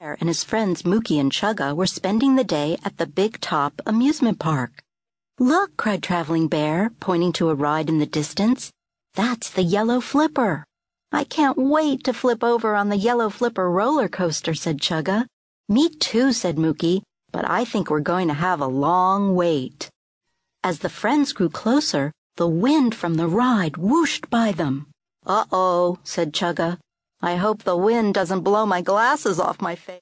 Bear and his friends Mookie and Chuga were spending the day at the Big Top amusement park. Look, cried Traveling Bear, pointing to a ride in the distance. That's the yellow flipper. I can't wait to flip over on the yellow flipper roller coaster, said Chuga. Me too, said Mookie, but I think we're going to have a long wait. As the friends grew closer, the wind from the ride whooshed by them. Uh oh, said Chuga. I hope the wind doesn't blow my glasses off my face.